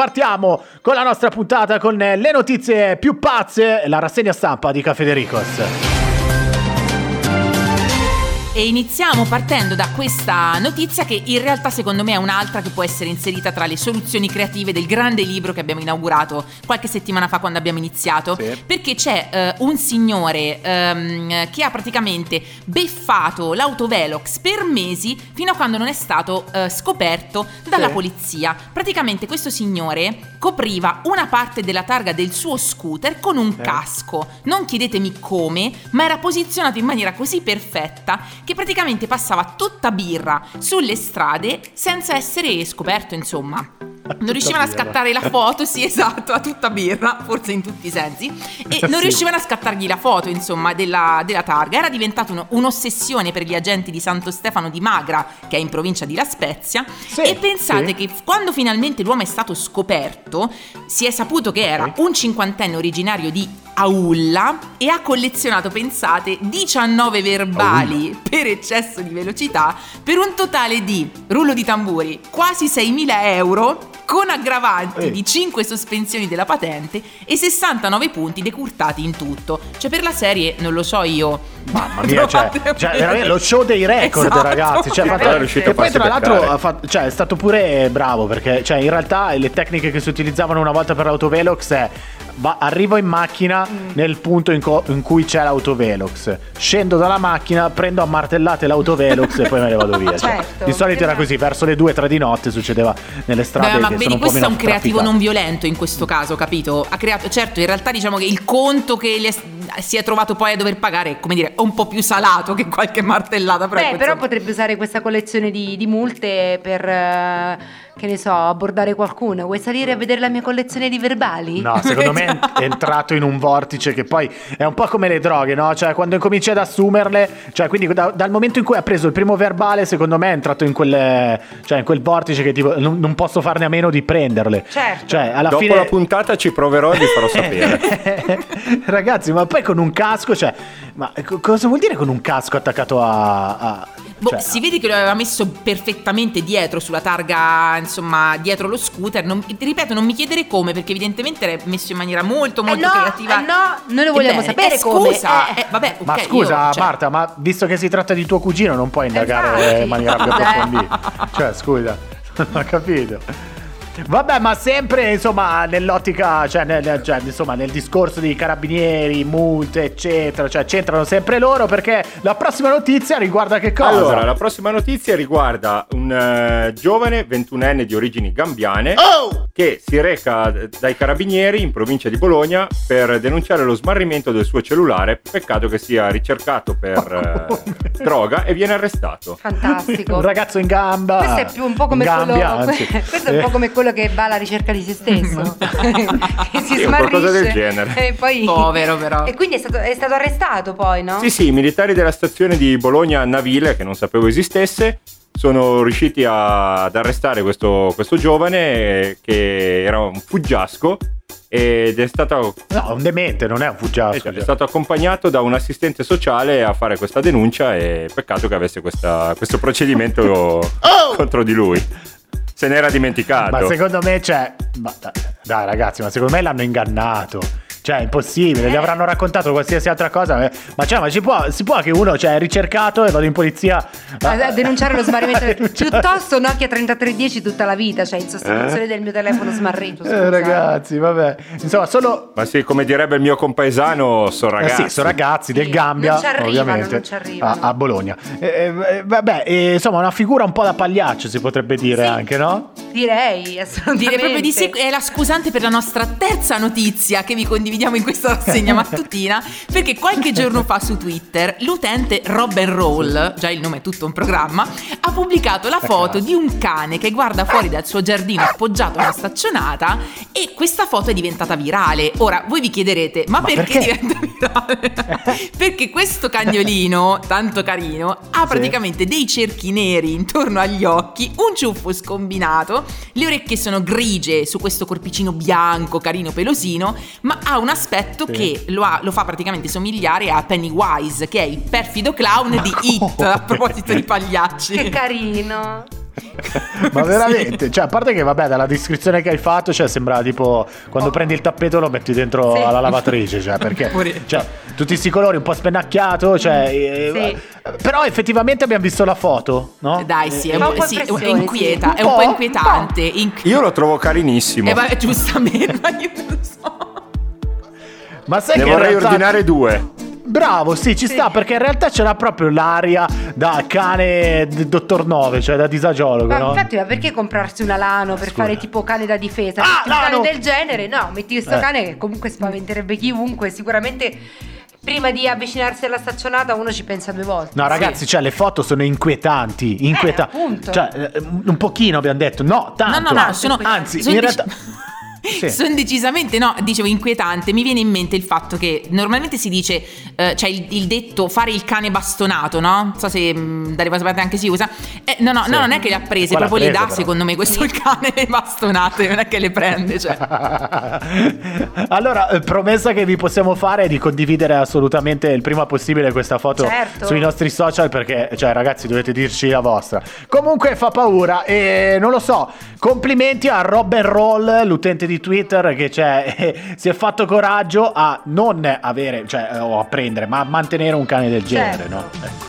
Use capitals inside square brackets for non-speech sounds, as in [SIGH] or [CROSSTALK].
partiamo con la nostra puntata con le notizie più pazze, la rassegna stampa di Cafedericos. E iniziamo partendo da questa notizia che in realtà secondo me è un'altra che può essere inserita tra le soluzioni creative del grande libro che abbiamo inaugurato qualche settimana fa quando abbiamo iniziato, sì. perché c'è uh, un signore um, che ha praticamente beffato l'autovelox per mesi fino a quando non è stato uh, scoperto dalla sì. polizia. Praticamente questo signore copriva una parte della targa del suo scooter con un sì. casco. Non chiedetemi come, ma era posizionato in maniera così perfetta che praticamente passava tutta birra sulle strade senza essere scoperto, insomma. [LAUGHS] Non riuscivano a scattare la foto, sì esatto, a tutta birra, forse in tutti i sensi, e [LAUGHS] non sì. riuscivano a scattargli la foto, insomma, della, della targa. Era diventata un, un'ossessione per gli agenti di Santo Stefano di Magra, che è in provincia di La Spezia, sì, e pensate sì. che quando finalmente l'uomo è stato scoperto, si è saputo che era un cinquantenne originario di Aulla e ha collezionato, pensate, 19 verbali Aulla. per eccesso di velocità per un totale di, rullo di tamburi, quasi 6.000 euro con aggravanti Ehi. di 5 sospensioni della patente e 69 punti decurtati in tutto. Cioè per la serie non lo so io. Mamma [LAUGHS] mia, cioè, cioè veramente lo show dei record esatto. ragazzi. Cioè, fatto, e poi tra l'altro fatto, cioè, è stato pure bravo perché cioè, in realtà le tecniche che si utilizzavano una volta per l'autovelox è va, arrivo in macchina mm. nel punto in, co- in, cui c'è l'autovelox, scendo dalla macchina, prendo a martellate l'autovelox e poi me ne vado via. Cioè, certo, di solito era così, verso le 2-3 di notte succedeva nelle strade. Beh, ma vedi, questo è un creativo non violento in questo caso, capito? Ha creato, certo, in realtà diciamo che il conto che è, si è trovato poi a dover pagare come dire un po' più salato che qualche martellata. Però, Beh, però potrebbe usare questa collezione di, di multe per... Uh che ne so, abbordare qualcuno. Vuoi salire a vedere la mia collezione di verbali? No, secondo me è [LAUGHS] entrato in un vortice che poi è un po' come le droghe, no? Cioè, quando incominci ad assumerle, cioè, quindi da, dal momento in cui ha preso il primo verbale, secondo me è entrato in, quelle, cioè, in quel vortice che tipo non, non, posso farne a meno di prenderle. Certo. Cioè, alla Dopo fine... la puntata ci proverò e vi farò sapere. [LAUGHS] Ragazzi, ma poi con un casco, cioè, ma cosa vuol dire con un casco attaccato a... a Boh, cioè, si vede che lo aveva messo perfettamente dietro sulla targa, insomma, dietro lo scooter. Non, ripeto, non mi chiedere come, perché evidentemente era messo in maniera molto, molto eh no, creativa. Eh no, noi lo vogliamo bene. sapere eh, come. Scusa, eh. eh vabbè, okay, ma scusa, io, cioè... Marta, ma visto che si tratta di tuo cugino, non puoi indagare esatto. in maniera più approfondita. [LAUGHS] cioè, scusa, [LAUGHS] non ho capito. Vabbè, ma sempre insomma nell'ottica, cioè nel, cioè, insomma, nel discorso di carabinieri, multe, eccetera, cioè c'entrano sempre loro perché la prossima notizia riguarda che cosa? Allora, la prossima notizia riguarda un uh, giovane 21enne di origini gambiane oh! che si reca dai carabinieri in provincia di Bologna per denunciare lo smarrimento del suo cellulare, peccato che sia ricercato per uh, droga e viene arrestato. Fantastico. un ragazzo in gamba. Questo è più un po' come gambia, quello, [LAUGHS] questo è un po' come quello quello che va alla ricerca di se stesso, [LAUGHS] [LAUGHS] che si sì, qualcosa del genere. E poi... Povero però. E quindi è stato, è stato arrestato poi, no? Sì, sì, i militari della stazione di Bologna Navile, che non sapevo esistesse, sono riusciti a, ad arrestare questo, questo, giovane che era un fuggiasco ed è stato no un demente non è un fuggiasco è, cioè. è stato accompagnato da un assistente sociale a fare questa denuncia e peccato che avesse questa, questo procedimento [LAUGHS] oh! contro di lui se n'era dimenticato. Ma secondo me, cioè, dai ragazzi, ma secondo me l'hanno ingannato. Cioè, è impossibile, gli avranno raccontato qualsiasi altra cosa. Eh. Ma cioè, ma si può, si può che uno cioè, è ricercato e vado in polizia a, a denunciare lo smarrimento. [LAUGHS] Piuttosto Nokia 3310 tutta la vita, cioè in sostituzione eh? del mio telefono smarrito. Eh, ragazzi, vabbè. Insomma, solo. Ma sì, come direbbe il mio compaesano, sono ragazzi. Eh sì, sono ragazzi del Gambia, non ci arrivano, ovviamente, non ci a, a, Bologna. Eh, eh vabbè, insomma, una figura un po' da pagliaccio si potrebbe dire sì. anche, no? Direi, [LAUGHS] assolutamente. Direi proprio di sì. È la scusante per la nostra terza notizia che vi condividiamo in questa rassegna [LAUGHS] mattutina perché qualche giorno fa su Twitter l'utente Robin Roll, già il nome è tutto un programma, ha pubblicato la foto di un cane che guarda fuori dal suo giardino appoggiato a una staccionata e questa foto è diventata virale. Ora voi vi chiederete, ma, ma perché, perché, diventa virale? [LAUGHS] perché questo cagnolino, tanto carino, ha praticamente sì. dei cerchi neri intorno agli occhi, un ciuffo scombinato, le orecchie sono grigie su questo corpicino bianco, carino, pelosino, ma ha un aspetto sì. che lo, ha, lo, fa praticamente somigliare a Pennywise, che è il perfido clown Ma di come? It, a proposito di [LAUGHS] pagliacci. Che carino. [LAUGHS] Ma veramente, cioè, a parte che vabbè, dalla descrizione che hai fatto, cioè, sembra tipo quando oh. prendi il tappeto lo metti dentro sì. alla lavatrice, cioè, perché [LAUGHS] cioè, tutti questi colori un po' spennacchiato, cioè, eh, sì. però effettivamente abbiamo visto la foto, no? Dai, sì, è, un, sì, è inquieta, è un po' inquietante. Inqu- io lo trovo carinissimo. Eh, ma, [LAUGHS] giustamente, ma io non so. Ma sai ne che vorrei realtà... ordinare due. Bravo, sì, ci sì. sta perché in realtà c'era proprio l'aria da cane dottor 9, cioè da disagiologo. Ma no? infatti, ma perché comprarsi una Lano per Scusa. fare tipo cane da difesa? Ah, un cane del genere? No, metti questo eh. cane che comunque spaventerebbe chiunque, sicuramente prima di avvicinarsi alla staccionata uno ci pensa due volte. No, ragazzi, sì. cioè le foto sono inquietanti, inquietanti. Eh, cioè, eh, un pochino abbiamo detto, no, tanto. No, no, no, sono, anzi, sono in realtà [LAUGHS] sì. [LAUGHS] sono decisamente no, dicevo inquietante. Mi viene in mente il fatto che normalmente si dice, eh, cioè il, il, detto fare il cane bastonato, no? Non so se mh, mm, dalle vostre parti anche si usa. Eh, no, no, sì. no, non è che le ha prese, proprio le dà, però. secondo me, questo il cane [LAUGHS] bastonate, non è che le prende. Cioè. [LAUGHS] allora, eh, promessa che vi possiamo fare è di condividere assolutamente il prima possibile questa foto certo. sui nostri social perché, cioè, ragazzi, dovete dirci la vostra. Comunque fa paura e non lo so. Complimenti a Robin Roll, l'utente di Twitter che cioè, [LAUGHS] si è fatto coraggio a non avere, cioè, o a prendere, ma a mantenere un cane del genere, certo. no? Ecco.